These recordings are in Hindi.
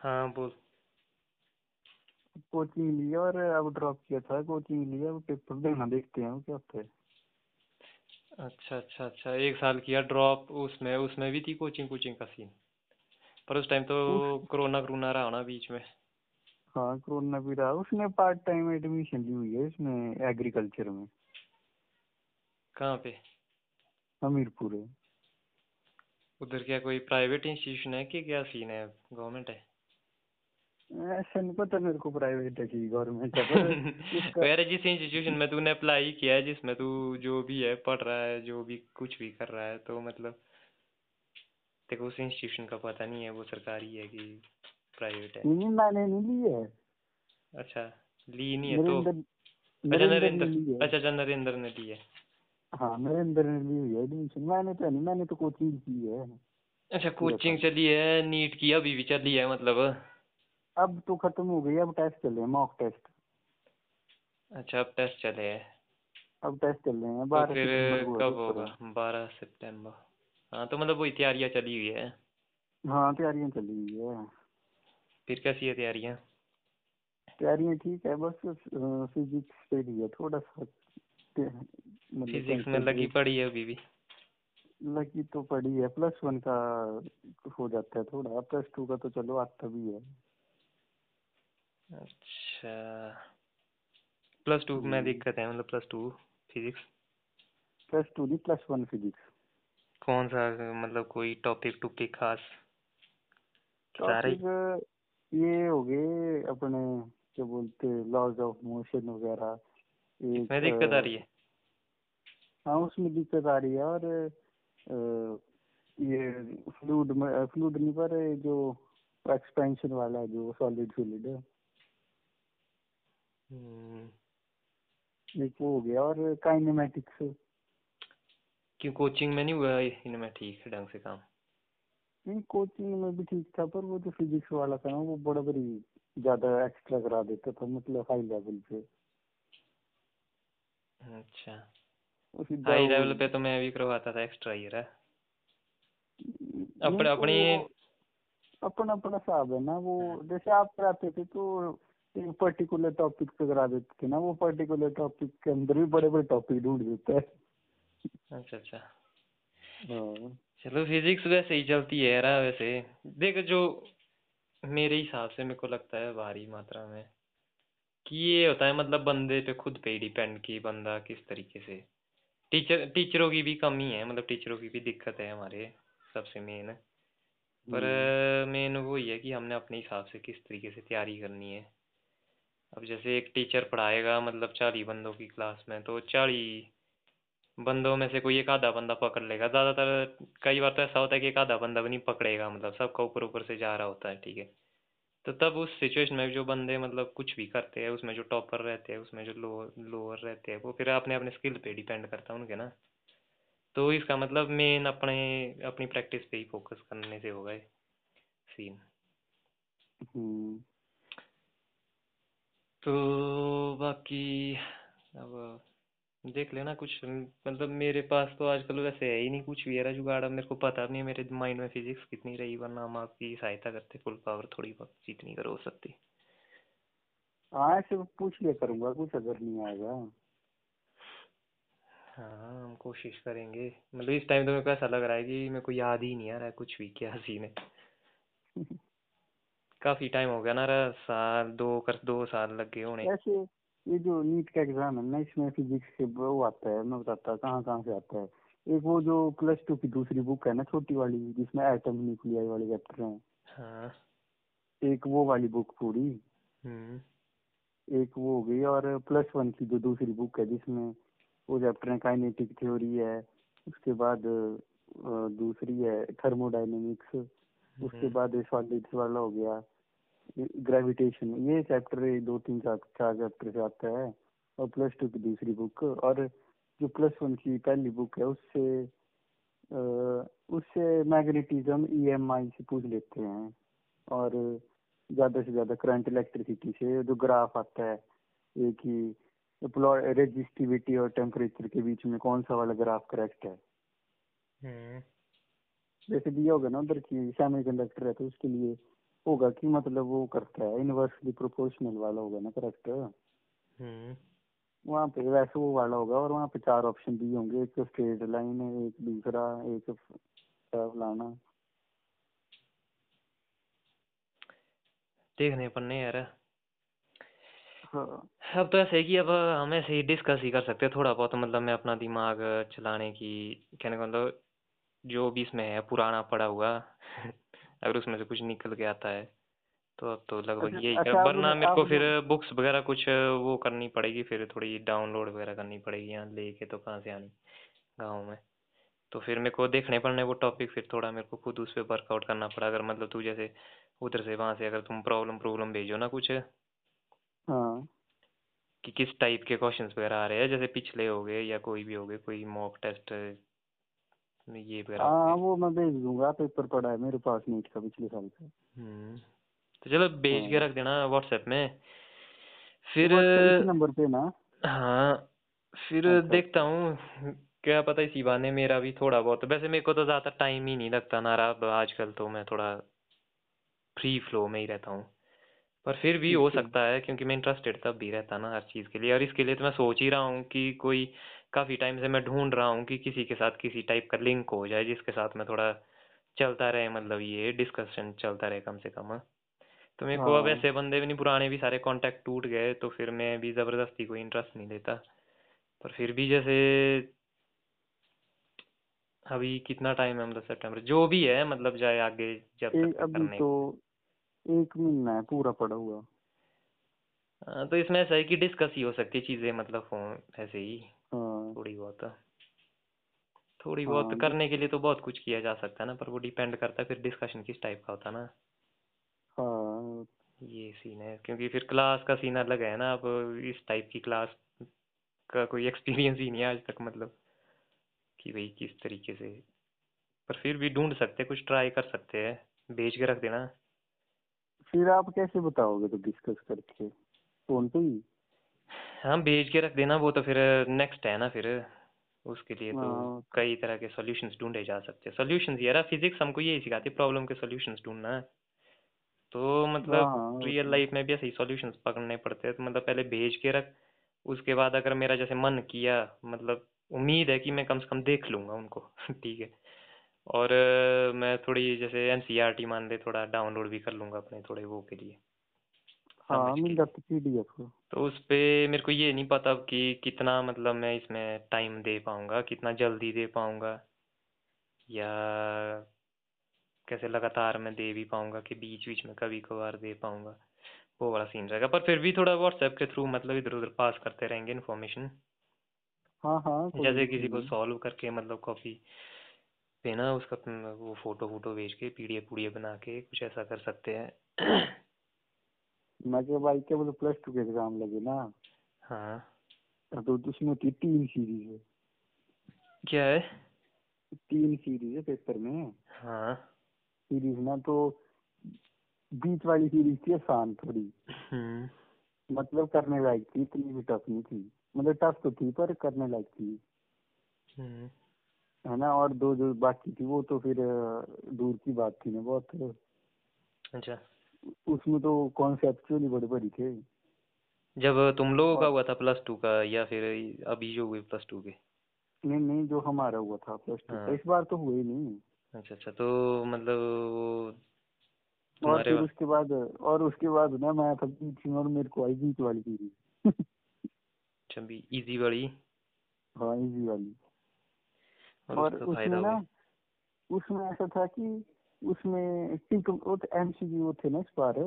हाँ बोल। कोचिंग लिया और अब ड्रॉप किया था कोचिंग लिया अब पेपर देना देखते हैं क्या होता है। अच्छा अच्छा अच्छा एक साल किया ड्रॉप उसमें उसमें भी थी कोचिंग कोचिंग का सीन पर उस टाइम तो कोरोना कोरोना रहा ना बीच में। हाँ कोरोना भी रहा। उसने पार्ट टाइम एडमिशन ली हुई है इसमें एग्रीकल्चर में। कहाँ पे? हमीरपुर है। उधर क्या कोई प्राइवेट इंस्टीट्यूशन है कि क्या सीन है? गवर्नमेंट है? ऐसा नहीं पता मेरे को प्राइवेट है कि गवर्नमेंट है यार जिस इंस्टीट्यूशन में तूने अप्लाई किया है जिसमें तू जो भी है पढ़ रहा है जो भी कुछ भी कर रहा है तो मतलब देखो उस इंस्टीट्यूशन का पता नहीं है वो सरकारी है कि प्राइवेट है। नहीं मैंने नहीं ली है। अच्छा ली नहीं है तो अच्छा नरेंद्र अच्छा अच्छा नरेंद्र ने ली है। हाँ नरेंद्र ने ली हुई है एडमिशन मैंने तो नहीं मैंने तो कोचिंग की है। अच्छा कोचिंग चली है नीट की अभी भी चली है मतलब। अब तो खत्म हो गई अब टेस्ट चल रहे हैं मॉक टेस्ट अच्छा अब टेस्ट चले हैं। अब टेस्ट चल रहे हैं तो बारह फिर कब होगा? बारह सितंबर। हाँ तो मतलब वही तैयारियाँ चली हुई है। हाँ तैयारियाँ चली हुई है। फिर कैसी है तैयारियाँ? तैयारियाँ ठीक है बस फिजिक्स पे ही है थोड़ा सा फिजिक्स में लगी पड़ी है अभी भी? लगी तो पड़ी है प्लस वन का हो जाता है थोड़ा प्लस टू का तो चलो आता भी है। अच्छा। प्लस टू में दिक्कत है मतलब plus two physics plus two नहीं प्लस वन फिजिक्स कौन सा मतलब कोई टॉपिक टॉपिक खास? सारे ये हो गए अपने क्या बोलते लॉज ऑफ़ मोशन वगैरह। इसमें दिक्कत आ रही है? हाँ उसमें दिक्कत आ रही है और ये फ्लूड में फ्लूड नहीं पर जो एक्सपेंशन वाला है जो सॉलिड फ्लूड है। एक वो हो गया और काइनेमेटिक्स क्यों कोचिंग में नहीं हुआ इनमें ठीक ढंग से काम? नहीं कोचिंग में भी ठीक था पर वो जो फिजिक्स वाला था ना वो बड़ा बड़ी ज़्यादा एक्स्ट्रा करा देता था मतलब हाई लेवल पे। अच्छा। हाई लेवल पे तो मैं भी करवाता था एक्स्ट्रा है? अपने अपनी अपना अपना हिसाब है ना वो जैसे आप कराते थे तो एक पर्टिकुलर टॉपिक पे करा देते थे ना वो पर्टिकुलर टॉपिक के अंदर भी बड़े बड़े टॉपिक ढूंढ देता है। अच्छा अच्छा। चलो फिजिक्स वैसे ही चलती है यार वैसे। देख जो मेरे हिसाब से मेरे को लगता है भारी मात्रा में कि ये होता है मतलब बंदे पे खुद पे ही डिपेंड कि बंदा किस तरीके से। टीचर टीचरों की भी कमी है मतलब टीचरों की भी दिक्कत है हमारे सबसे मेन पर मेन वही है कि हमने अपने हिसाब से किस तरीके से तैयारी करनी है। अब जैसे एक टीचर पढ़ाएगा मतलब चालीस बंदों की क्लास में तो चालीस बंदों में से कोई एक आधा बंदा पकड़ लेगा। ज़्यादातर कई बार तो ऐसा होता है कि एक आधा बंदा भी नहीं पकड़ेगा मतलब सबका ऊपर ऊपर से जा रहा होता है, ठीक है। तो तब उस सिचुएशन में जो बंदे मतलब कुछ भी करते हैं, उसमें जो टॉपर रहते हैं, उसमें जो लो लोअर रहते हैं, वो फिर अपने अपने स्किल पे डिपेंड करता है उनके ना। तो इसका मतलब मेन अपने, अपनी प्रैक्टिस पे ही फोकस करने से होगा सीन तो बाकी अब देख लेना कुछ मतलब मेरे पास तो आजकल वैसे है ही नहीं कुछ भी यार जुगाड़ अब मेरे को पता नहीं है मेरे माइंड में फिजिक्स कितनी रही वरना हम आपकी सहायता करते फुल पावर थोड़ी बहुत जितनी करो हो सकती। हाँ पूछ लिया करूँगा कुछ अगर नहीं आएगा। हाँ हम कोशिश करेंगे। मतलब इस टाइम तो मेरे को ऐसा लग रहा है कि मेरे को याद ही नहीं आ रहा है कुछ भी क्या सीन है। काफ़ी टाइम हो गया ना रहा साल दो कर दो साल लग गए होने। ऐसे ये जो नीट का एग्ज़ाम है ना इसमें फिजिक्स से वो आता है मैं बताता कहाँ कहाँ से आता है। एक वो जो प्लस टू की दूसरी बुक है ना छोटी वाली जिसमें एटम न्यूक्लियर वाले चैप्टर हैं। हाँ। एक वो वाली बुक पूरी। हम्म। एक वो हो गई और प्लस वन की जो दूसरी बुक है जिसमें वो चैप्टर है काइनेटिक थ्योरी है उसके बाद दूसरी है थर्मोडाइनमिक्स उसके हम्म। बाद सॉलिड्स वाला हो गया। ग्रेविटेशन ये चैप्टर दो तीन चार चार चैप्टर से आता है और प्लस टू की दूसरी बुक और जो प्लस वन की पहली बुक है उससे उससे मैग्नेटिज्म ईएमआई से पूछ लेते हैं और ज़्यादा से ज़्यादा करंट इलेक्ट्रिसिटी से जो ग्राफ आता है एक ही रेजिस्टिविटी और टेम्परेचर के बीच में कौन सा वाला ग्राफ करेक्ट है हम्म। जैसे दिया होगा ना उधर की सेमी कंडक्टर है तो उसके लिए होगा कि मतलब वो करता है इनवर्सली प्रोपोर्शनल वाला होगा ना करेक्ट हम्म। वहाँ पे वैसे वो वाला होगा और वहाँ पे चार ऑप्शन दिए होंगे एक स्ट्रेट लाइन है एक दूसरा एक लाना। देखने पड़ने यार। हाँ। अब तो ऐसे है कि अब हम ऐसे ही डिस्कस ही कर सकते हैं थोड़ा बहुत मतलब मैं अपना दिमाग चलाने की कहने का मतलब जो भी इसमें है पुराना पड़ा हुआ। अगर उसमें से कुछ निकल के आता है तो अब तो लगभग अच्छा यही अच्छा वरना मेरे को फिर बुक्स वगैरह कुछ वो करनी पड़ेगी फिर थोड़ी डाउनलोड वगैरह करनी पड़ेगी यहाँ लेके तो कहाँ से आनी? गाँव में। तो फिर मेरे को देखने पड़ने वो टॉपिक फिर थोड़ा मेरे को खुद उस पर वर्कआउट करना पड़ा। अगर मतलब तू जैसे उधर से वहाँ से अगर तुम प्रॉब्लम प्रॉब्लम भेजो ना कुछ। हाँ। कि किस टाइप के क्वेश्चंस वगैरह आ रहे हैं जैसे पिछले हो गए या कोई भी हो गए कोई मॉक टेस्ट ये हो वो मैं भेज दूँगा पेपर पड़ा है मेरे पास नीट का पिछले साल का। हम्म तो चलो भेज के हाँ। रख देना व्हाट्सएप में। फिर नंबर पे ना? हाँ फिर अच्छा। देखता हूँ क्या पता इसी बहाने मेरा भी थोड़ा बहुत वैसे मेरे को तो ज़्यादा टाइम ही नहीं लगता ना रहा आजकल तो मैं थोड़ा फ्री फ्लो में ही रहता हूँ। पर फिर भी हो सकता है क्योंकि मैं इंटरेस्टेड तब भी रहता ना हर चीज़ के लिए और इसके लिए तो मैं सोच ही रहा हूँ कि कोई काफ़ी टाइम से मैं ढूंढ रहा हूँ कि किसी के साथ किसी टाइप का लिंक हो जाए जिसके साथ मैं थोड़ा चलता रहे मतलब ये डिस्कशन चलता रहे कम से कम। तो मेरे को अब हाँ। ऐसे बंदे भी नहीं पुराने भी सारे कांटेक्ट टूट गए तो फिर मैं भी ज़बरदस्ती कोई इंटरेस्ट नहीं लेता। पर फिर भी जैसे अभी कितना टाइम है मतलब सितंबर जो भी है मतलब जाए आगे जब तक अभी करने तो एक महीना है पूरा पड़ा हुआ। हाँ, तो इसमें ऐसा है कि डिस्कस ही हो सकती है चीज़ें मतलब फ़ोन ऐसे ही। हाँ। थोड़ी बहुत। थोड़ी बहुत हाँ जिस करने के लिए तो बहुत कुछ किया जा सकता है ना पर वो डिपेंड करता है फिर डिस्कशन किस टाइप का होता है ना। हाँ। ये सीन है क्योंकि फिर क्लास का सीन अलग है ना अब इस टाइप की क्लास का कोई एक्सपीरियंस ही नहीं है आज तक मतलब कि भाई किस तरीके से। पर फिर भी ढूंढ सकते कुछ ट्राई कर सकते हैं भेज के रख देना। फिर आप कैसे बताओगे तो डिस्कस करके? फ़ोन पे ही? हाँ भेज के रख देना वो तो फिर नेक्स्ट है ना फिर। उसके लिए तो कई तरह के सॉल्यूशंस ढूंढे जा सकते हैं। सॉल्यूशंस यार फिजिक्स हमको यही सिखाती है प्रॉब्लम के सॉल्यूशंस ढूंढना। है तो मतलब रियल लाइफ में भी ऐसे ही सॉल्यूशंस पकड़ने पड़ते हैं तो मतलब पहले भेज के रख। उसके बाद अगर मेरा जैसे मन किया मतलब उम्मीद है कि मैं कम से कम देख लूँगा उनको ठीक है। और मैं थोड़ी जैसे एनसीईआरटी मान ले थोड़ा डाउनलोड भी कर लूँगा अपने थोड़े वो के लिए। हाँ मिल जाती तो उस पे मेरे को ये नहीं पता कि कितना मतलब मैं इसमें टाइम दे पाऊँगा कितना जल्दी दे पाऊँगा या कैसे लगातार मैं दे भी पाऊँगा कि बीच बीच में कभी कभार दे पाऊँगा वो वाला सीन रहेगा। पर फिर भी थोड़ा व्हाट्सएप के थ्रू मतलब इधर उधर पास करते रहेंगे इन्फॉर्मेशन हाँ हाँ जैसे किसी को सॉल्व करके मतलब कॉपी पे ना उसका वो फ़ोटो फ़ोटो भेज के पीडीएफ पूडीएफ बना के कुछ ऐसा कर सकते हैं। मैं क्या भाई क्या बोले प्लस टू के एग्ज़ाम लगे ना? हाँ। तो उसमें होती है तीन सीरीज़ है। क्या है? तीन सीरीज़ है पेपर में। हाँ। सीरीज़ ना तो बीच वाली सीरीज़ थी आसान थोड़ी। हम्म। मतलब करने लायक थी इतनी भी टफ नहीं थी। मतलब टफ तो थी पर करने लायक थी। हम्म। है ना और दो जो बाकी थी वो तो फिर दूर की बात थी ना बहुत। अच्छा। उसमें तो कॉन्सेप्चुअली बड़े बड़ी थे। जब तुम लोगों का हुआ था प्लस टू का या फिर अभी जो हुए प्लस टू के? नहीं नहीं जो हमारा हुआ था प्लस टू हाँ। इस बार तो हुए ही नहीं। अच्छा अच्छा तो मतलब और फिर उसके बाद और उसके बाद ना मैं था बीच में और मेरे को आई बीच वाली सीरीज़ अच्छा भी इजी वाली? हाँ इजी वाली। और और उसमें ना उसमें ऐसा था कि उसमें टिक वो तो एमसीक्यू थे ना इस बार।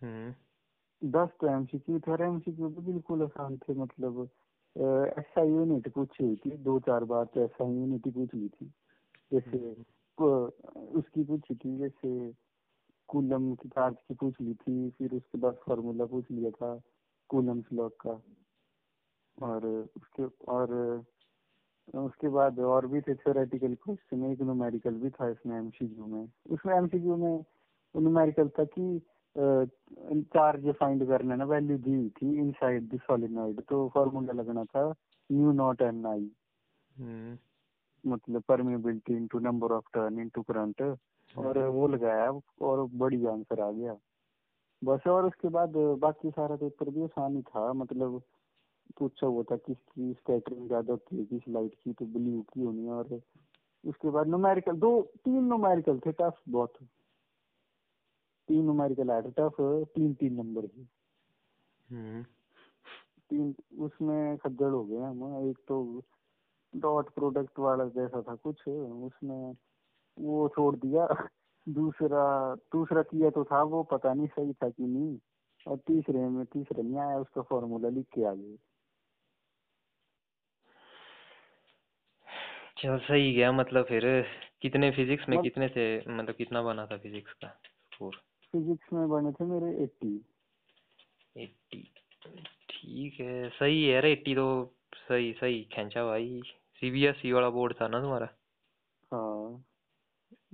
हम्म। दस तो एमसीक्यू थे और एमसीक्यू तो बिल्कुल आसान थे मतलब ऐसा यूनिट पूछी हुई थी दो चार बार तो ऐसा यूनिट ही पूछ ली थी। जैसे हम्म, उसकी पूछी थी जैसे कूलम की चार्ज की पूछ ली थी फिर उसके बाद फार्मूला पूछ लिया था कूलम लॉ का। और उसके और उसके बाद और भी थे थ्योरेटिकल क्वेश्चन एक न्यूमेरिकल भी था इसमें एमसीक्यू में। उसमें एमसीक्यू में न्यूमेरिकल था कि चार्ज फाइंड करना ना वैल्यू दी हुई थी इनसाइड द सोलिनॉइड तो फार्मूला लगना था न्यू नॉट एन आई मतलब permeability into number of turn into current और वो लगाया और बड़ी आंसर आ गया। बस और उसके बाद बाकी सारा पेपर भी आसान ही था मतलब पूछा हुआ था किसकी स्कैटरिंग ज़्यादा होती है किस लाइट की तो ब्लू की होनी है और उसके बाद नोमेरिकल दो तीन नोमेरिकल थे टफ बहुत। तीन नोमेरिकल आए थे टफ तीन तीन नंबर के। हम्म। तीन उसमें खज्जल हो गए हम एक तो डॉट प्रोडक्ट वाला जैसा था कुछ उसमें वो छोड़ दिया दूसरा दूसरा किया तो था वो पता नहीं सही था कि नहीं और तीसरे में तीसरे नहीं आया उसका फॉर्मूला लिख के आ गए। चल सही गया मतलब फिर कितने फिजिक्स में कितने थे मतलब कितना बना था फिजिक्स का स्कोर फिजिक्स में बने थे मेरे एट्टी एट्टी ठीक है सही है यार एट्टी तो सही सही खींचा भाई। सीबीएसई वाला बोर्ड था ना तुम्हारा? हाँ।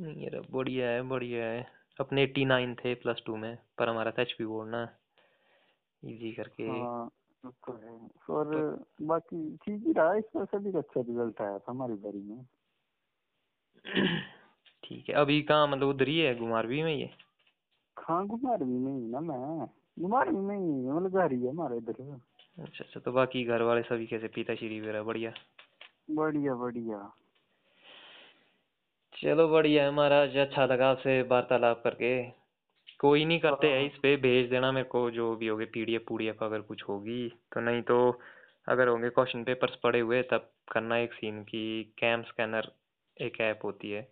नहीं यार बढ़िया है बढ़िया है। अपने एट्टी नाइन थे प्लस टू में पर हमारा था एचपी बोर्ड ना इजी करके। हाँ। तो है। और बाकी ठीक ही रहा इस बार सभी का अच्छा रिज़ल्ट आया था हमारी बारी में। ठीक है अभी कहाँ मतलब उधर ही है गुमारवी में ये हाँ? घुमारवी में ही ना मैं। घुमारवी में ही मतलब घर ही है हमारा इधर। अच्छा अच्छा तो बाकी घर वाले सभी कैसे पिताश्री वगैरह बढ़िया? बढ़िया बढ़िया। चलो बढ़िया है महाराज अच्छा लगा आपसे वार्तालाप करके। कोई नहीं करते हैं हाँ। इस पे भेज देना मेरे को जो भी होगी पीडीएफ पीडीएफ अगर कुछ होगी तो नहीं तो अगर होंगे क्वेश्चन पेपर्स पड़े हुए तब करना एक सीन की कैम स्कैनर एक ऐप होती है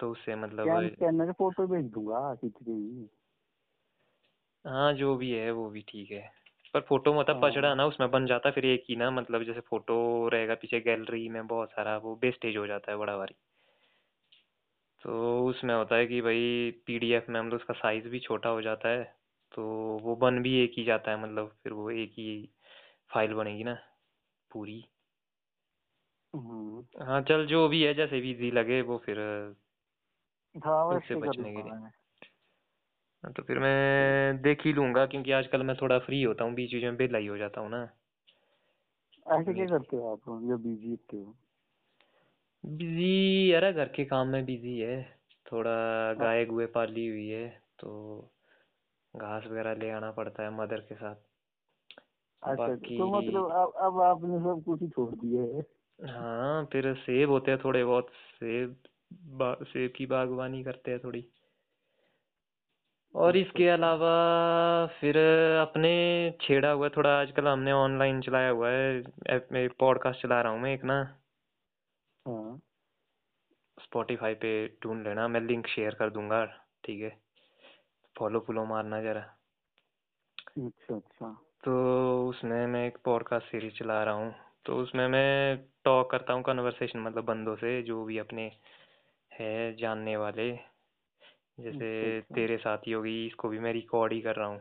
तो उससे मतलब स्कैनर फ़ोटो भेज दूँगा खींच हाँ जो भी है वो भी ठीक है पर फ़ोटो मतलब हाँ। पचड़ा ना उसमें बन जाता फिर एक ही ना मतलब जैसे फ़ोटो रहेगा पीछे गैलरी में बहुत सारा वो वेस्टेज हो जाता है बड़ा भारी तो उसमें होता है कि भाई पीडीएफ में मतलब उसका साइज़ भी छोटा हो जाता है तो वो बन भी एक ही जाता है मतलब फिर वो एक ही फ़ाइल बनेगी ना पूरी हम्म। हाँ चल जो भी है जैसे भी इजी लगे वो फिर हाँ उससे बचने के लिए। हाँ, तो फिर मैं देख ही लूँगा क्योंकि आजकल मैं थोड़ा फ्री होता हूँ बीच बीच में बेला ही हो जाता हूँ ना ऐसे क्या करते हो आप जब बिज़ी होते हो बिज़ी यार घर के काम में बिज़ी है। थोड़ा गाय गुए पाली हुई है तो घास वगैरह ले आना पड़ता है मदर के साथ। अच्छा तो मतलब अब अब आपने सब कुछ ही छोड़ दिया है। हाँ फिर सेब होते हैं थोड़े बहुत सेब बा, सेब की बागवानी करते हैं थोड़ी। और अच्छा, इसके अच्छा। अलावा फिर अपने छेड़ा हुआ है थोड़ा आजकल हमने ऑनलाइन चलाया हुआ है पॉडकास्ट चला रहा हूँ मैं एक ना। हाँ। स्पॉटिफाई पे ढूंढ लेना मैं लिंक शेयर कर दूँगा ठीक है? फॉलो फॉलो मारना जरा। अच्छा अच्छा। तो उसमें मैं एक पॉडकास्ट सीरीज़ चला रहा हूँ। तो उसमें मैं टॉक करता हूँ कन्वर्सेशन मतलब बंदों से जो भी अपने है जानने वाले। जैसे अच्छा, अच्छा। तेरे साथी होगी इसको भी मैं रिकॉर्ड ही कर रहा हूँ।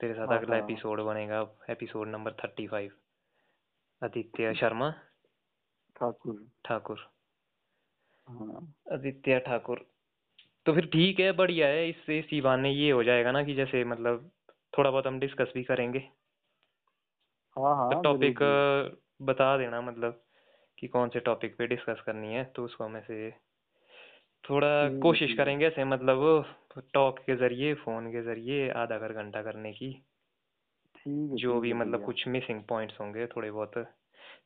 तेरे साथ हाँ, अगला हाँ। एपिसोड बनेगा episode number thirty five Aditya Sharma. Thakur. Thakur. हाँ। आदित्य ठाकुर। तो फिर ठीक है बढ़िया है इससे इसी बहाने ये हो जाएगा ना कि जैसे मतलब थोड़ा बहुत हम डिस्कस भी करेंगे। हाँ हाँ तो टॉपिक बता देना मतलब कि कौन से टॉपिक पे डिस्कस करनी है तो उसको हम ऐसे थोड़ा कोशिश करेंगे ऐसे मतलब टॉक के ज़रिए फ़ोन के ज़रिए आधा कर घंटा करने की। ठीक जो भी मतलब कुछ मिसिंग पॉइंट्स होंगे थोड़े बहुत।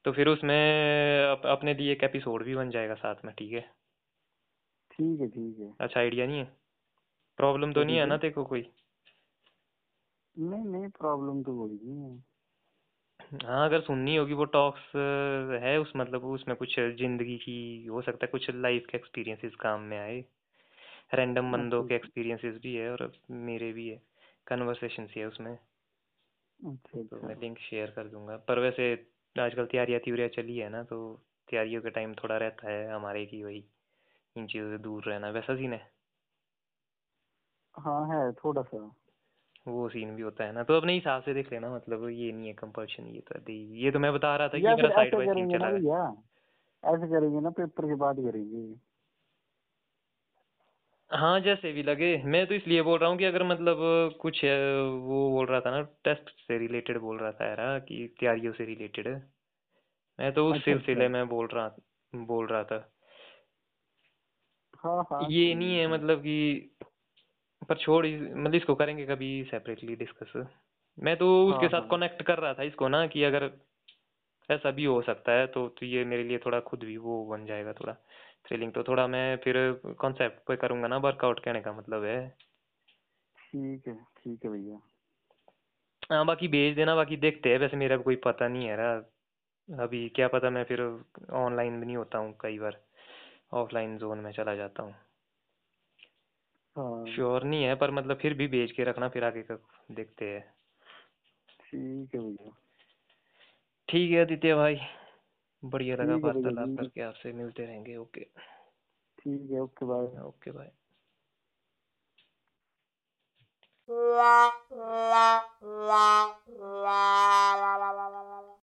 तो फिर उसमें अप, अपने लिए एक एपिसोड भी बन जाएगा साथ में ठीक है? ठीक है ठीक है। अच्छा आइडिया नहीं है? प्रॉब्लम तो नहीं है ना देखो कोई? नहीं नहीं प्रॉब्लम तो कोई नहीं है। हाँ अगर सुननी होगी वो टॉक्स है उस मतलब उसमें कुछ ज़िंदगी की हो सकता है कुछ लाइफ के एक्सपीरियंसेस काम में आए। रैंडम बंदों अच्छा, के एक्सपीरियंसेस भी है और मेरे भी है। कन्वर्सेशन है उसमें। अच्छा तो अच्छा। मैं लिंक शेयर कर दूँगा। पर वैसे आजकल तैयारियाँ त्यूरियाँ चली है ना तो तैयारियों का टाइम थोड़ा रहता है हमारे की वही इन चीज़ों से दूर रहना वैसा सीन है? हाँ है थोड़ा सा। वो सीन भी होता है ना तो अपने हिसाब से देख लेना मतलब ये नहीं है कंपल्शन ये तो ये तो मैं बता रहा था कि मेरा साइड बाय सीन चला है। ऐसे करेंगे ना पेपर के बाद करेंगे। हाँ जैसे भी लगे। मैं तो इसलिए बोल रहा हूँ कि अगर मतलब कुछ वो बोल रहा था ना टेस्ट से रिलेटेड बोल रहा था यार कि तैयारियों से रिलेटेड। मैं तो उस अच्छा, अच्छा। सिलसिले में बोल रहा बोल रहा था। हाँ हाँ ये नहीं है मतलब कि पर छोड़ इस- मतलब इसको करेंगे कभी सेपरेटली डिस्कस मैं तो उसके हाँ, साथ हाँ। कनेक्ट कर रहा था इसको ना कि अगर ऐसा भी हो सकता है तो, तो ये मेरे लिए थोड़ा खुद भी वो बन जाएगा थोड़ा। थ्रिलिंग तो थोड़ा मैं फिर कॉन्सेप्ट पे करूँगा ना वर्कआउट कहने का मतलब है। ठीक है ठीक है भैया। हाँ बाकी भेज देना बाकी देखते हैं। वैसे मेरा कोई पता नहीं है रहा अभी क्या पता मैं फिर ऑनलाइन भी नहीं होता हूँ कई बार ऑफलाइन जोन में चला जाता हूँ। हाँ। श्योर नहीं है पर मतलब फिर भी भेज के रखना फिर आगे का देखते हैं। ठीक है भैया। ठीक है आदित्य भाई। बढ़िया लगा वार्तालाप करके आपसे मिलते रहेंगे ओके। ठीक है okay bye. Okay bye. la la la la la la la